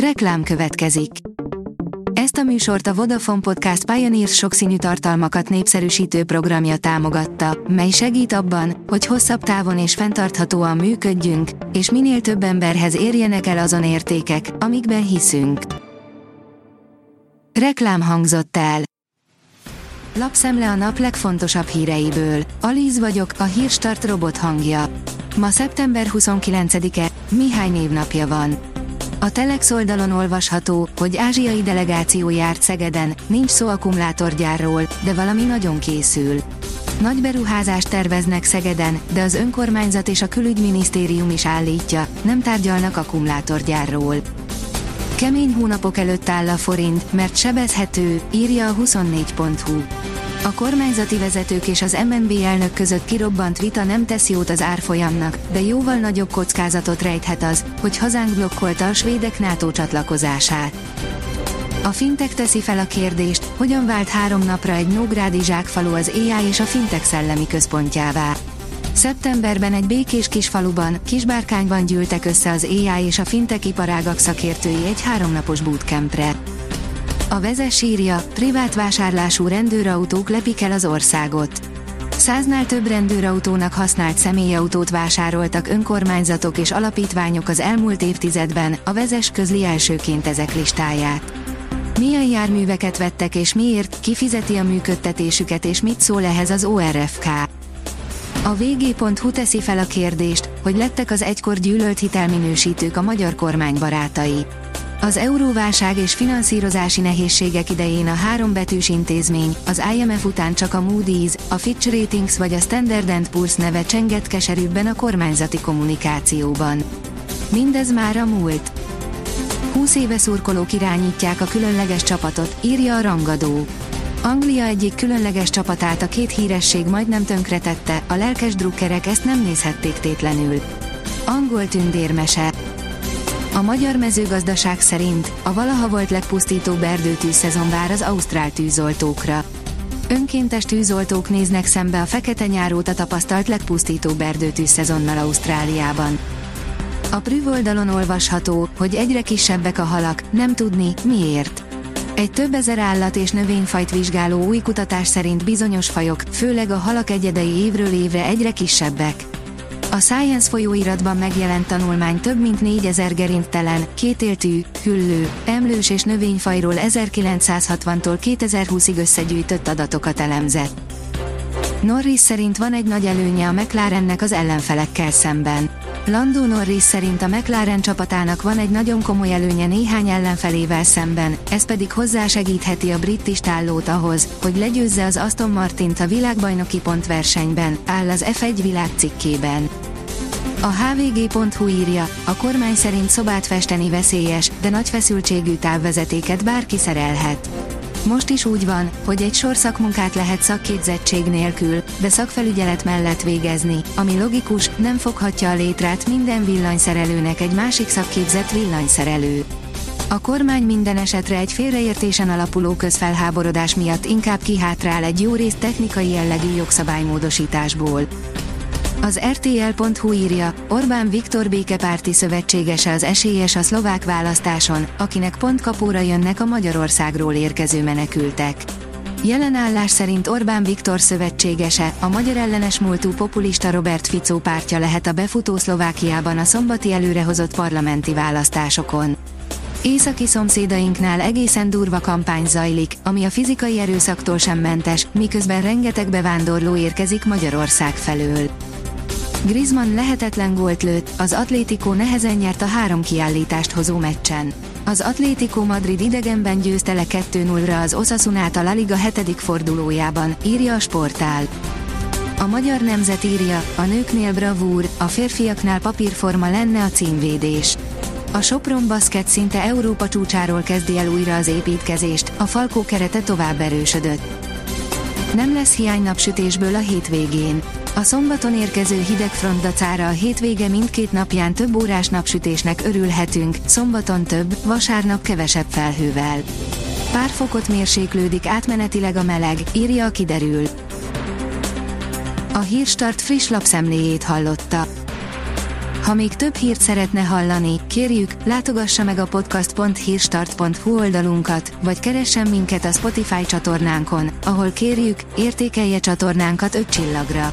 Reklám következik. Ezt a műsort a Vodafone Podcast Pioneers sokszínű tartalmakat népszerűsítő programja támogatta, mely segít abban, hogy hosszabb távon és fenntarthatóan működjünk, és minél több emberhez érjenek el azon értékek, amikben hiszünk. Reklám hangzott el. Lapszemle a nap legfontosabb híreiből. Alíz vagyok, a hírstart robot hangja. Ma szeptember 29-e, Mihály névnapja van. A Telex oldalon olvasható, hogy ázsiai delegáció járt Szegeden, nincs szó akkumulátorgyárról, de valami nagyon készül. Nagy beruházást terveznek Szegeden, de az önkormányzat és a külügyminisztérium is állítja, nem tárgyalnak akkumulátorgyárról. Kemény hónapok előtt áll a forint, mert sebezhető, írja a 24.hu. A kormányzati vezetők és az MNB elnök között kirobbant vita nem tesz jót az árfolyamnak, de jóval nagyobb kockázatot rejthet az, hogy hazánk blokkolta a svédek NATO csatlakozását. A Fintech teszi fel a kérdést, hogyan vált három napra egy nógrádi zsákfalu az AI és a Fintech szellemi központjává. Szeptemberben egy békés kisfaluban, Kisbárkányban gyűltek össze az AI és a Fintech iparágak szakértői egy háromnapos bootcampre. A vezes írja, privát vásárlású rendőrautók lepik el az országot. Száznál több rendőrautónak használt személyautót vásároltak önkormányzatok és alapítványok az elmúlt évtizedben, a vezes közli elsőként ezek listáját. Milyen járműveket vettek és miért, kifizeti a működtetésüket és mit szól ehhez az ORFK? A vg.hu teszi fel a kérdést, hogy lettek az egykor gyűlölt hitelminősítők a magyar kormány barátai. Az euróválság és finanszírozási nehézségek idején a három betűs intézmény, az IMF után csak a Moody's, a Fitch Ratings vagy a Standard Poor's neve csengett keserűbben a kormányzati kommunikációban. Mindez már a múlt. 20 éve szurkolók irányítják a különleges csapatot, írja a rangadó. Anglia egyik különleges csapatát a két híresség majdnem tönkretette, a lelkes drukkerek ezt nem nézhették tétlenül. Angol tündérmese a magyar mezőgazdaság szerint a valaha volt legpusztítóbb erdőtűz szezon vár az ausztrál tűzoltókra. Önkéntes tűzoltók néznek szembe a fekete nyár óta tapasztalt legpusztítóbb erdőtűz szezonnal Ausztráliában. A Prüv oldalon olvasható, hogy egyre kisebbek a halak, nem tudni, miért. Egy több ezer állat és növényfajt vizsgáló új kutatás szerint bizonyos fajok, főleg a halak egyedei évről évre egyre kisebbek. A Science folyóiratban megjelent tanulmány több mint 4000 gerinttelen, kétéltű, hüllő, emlős és növényfajról 1960-tól 2020-ig összegyűjtött adatokat elemzett. Norris szerint van egy nagy előnye a McLarennek az ellenfelekkel szemben. Lando Norris szerint a McLaren csapatának van egy nagyon komoly előnye néhány ellenfelével szemben, ez pedig hozzásegítheti a brit istállót ahhoz, hogy legyőzze az Aston Martint a világbajnoki pontversenyben, áll az F1 világ cikkében. A hvg.hu írja, a kormány szerint szobát festeni veszélyes, de nagy feszültségű távvezetéket bárki szerelhet. Most is úgy van, hogy egy sor szakmunkát lehet szakképzettség nélkül, de szakfelügyelet mellett végezni, ami logikus, nem foghatja a létrát minden villanyszerelőnek egy másik szakképzett villanyszerelő. A kormány minden esetre egy félreértésen alapuló közfelháborodás miatt inkább kihátrál egy jó részt technikai jellegű jogszabálymódosításból. Az RTL.hu írja, Orbán Viktor békepárti szövetségese az esélyes a szlovák választáson, akinek pont kapóra jönnek a Magyarországról érkező menekültek. Jelen állás szerint Orbán Viktor szövetségese, a magyar ellenes múltú populista Robert Ficó pártja lehet a befutó Szlovákiában a szombati előrehozott parlamenti választásokon. Északi szomszédainknál egészen durva kampány zajlik, ami a fizikai erőszaktól sem mentes, miközben rengeteg bevándorló érkezik Magyarország felől. Griezmann lehetetlen gólt lőtt, az Atlético nehezen nyert a három kiállítást hozó meccsen. Az Atlético Madrid idegenben győzte le 2-0-ra az Osasunát a La Liga 7. fordulójában, írja a sportál. A magyar nemzet írja, a nőknél bravúr, a férfiaknál papírforma lenne a címvédés. A Sopron Basket szinte Európa csúcsáról kezdi el újra az építkezést, a Falkó kerete tovább erősödött. Nem lesz hiány napsütésből a hétvégén. A szombaton érkező hideg front dacára a hétvége mindkét napján több órás napsütésnek örülhetünk, szombaton több, vasárnap kevesebb felhővel. Pár fokot mérséklődik átmenetileg a meleg, írja a kiderül. A Hírstart friss lapszemléjét hallotta. Ha még több hírt szeretne hallani, kérjük, látogassa meg a podcast.hírstart.hu oldalunkat, vagy keressen minket a Spotify csatornánkon, ahol kérjük, értékelje csatornánkat 5 csillagra.